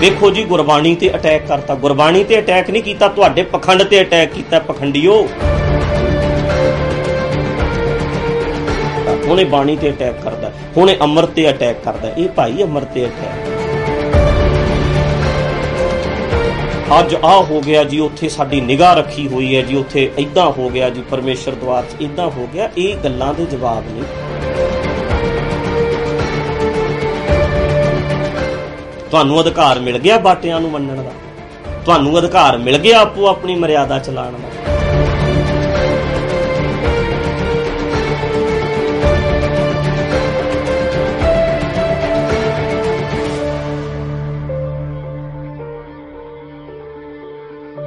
ਵੇਖੋ ਜੀ, ਗੁਰਬਾਣੀ ਤੇ ਅਟੈਕ ਕਰਤਾ। ਗੁਰਬਾਣੀ ਤੇ ਅਟੈਕ ਨਹੀਂ ਕੀਤਾ, ਤੁਹਾਡੇ ਪਖੰਡ ਤੇ ਅਟੈਕ ਕੀਤਾ, ਪਖੰਡੀਓ। ਹੁਣੇ ਬਾਣੀ ਤੇ ਅਟੈਕ ਕਰਦਾ, ਹੁਣੇ ਅੰਮ੍ਰਿਤ ਤੇ ਅਟੈਕ ਕਰਦਾ। ਇਹ ਭਾਈ ਅੰਮ੍ਰਿਤ ਤੇ ਅਟੈਕ ਅੱਜ ਆ ਹੋ ਗਿਆ ਜੀ, ਉੱਥੇ ਸਾਡੀ ਨਿਗਾਹ ਰੱਖੀ ਹੋਈ ਹੈ ਜੀ, ਉੱਥੇ ਇਦਾਂ ਹੋ ਗਿਆ ਜੀ, ਪਰਮੇਸ਼ਰ ਦਵਾਰ 'ਚ ਇਦਾਂ ਹੋ ਗਿਆ, ਇਹ ਗੱਲਾਂ ਦੇ ਜਵਾਬ ਨਹੀਂ। ਤੁਹਾਨੂੰ ਅਧਿਕਾਰ ਮਿਲ ਗਿਆ ਬਾਟਿਆਂ ਨੂੰ ਮੰਨਣ ਦਾ। ਤੁਹਾਨੂੰ ਅਧਿਕਾਰ ਮਿਲ ਗਿਆ ਆਪੋ ਆਪਣੀ ਮਰਿਆਦਾ ਚਲਾਉਣ ਦਾ।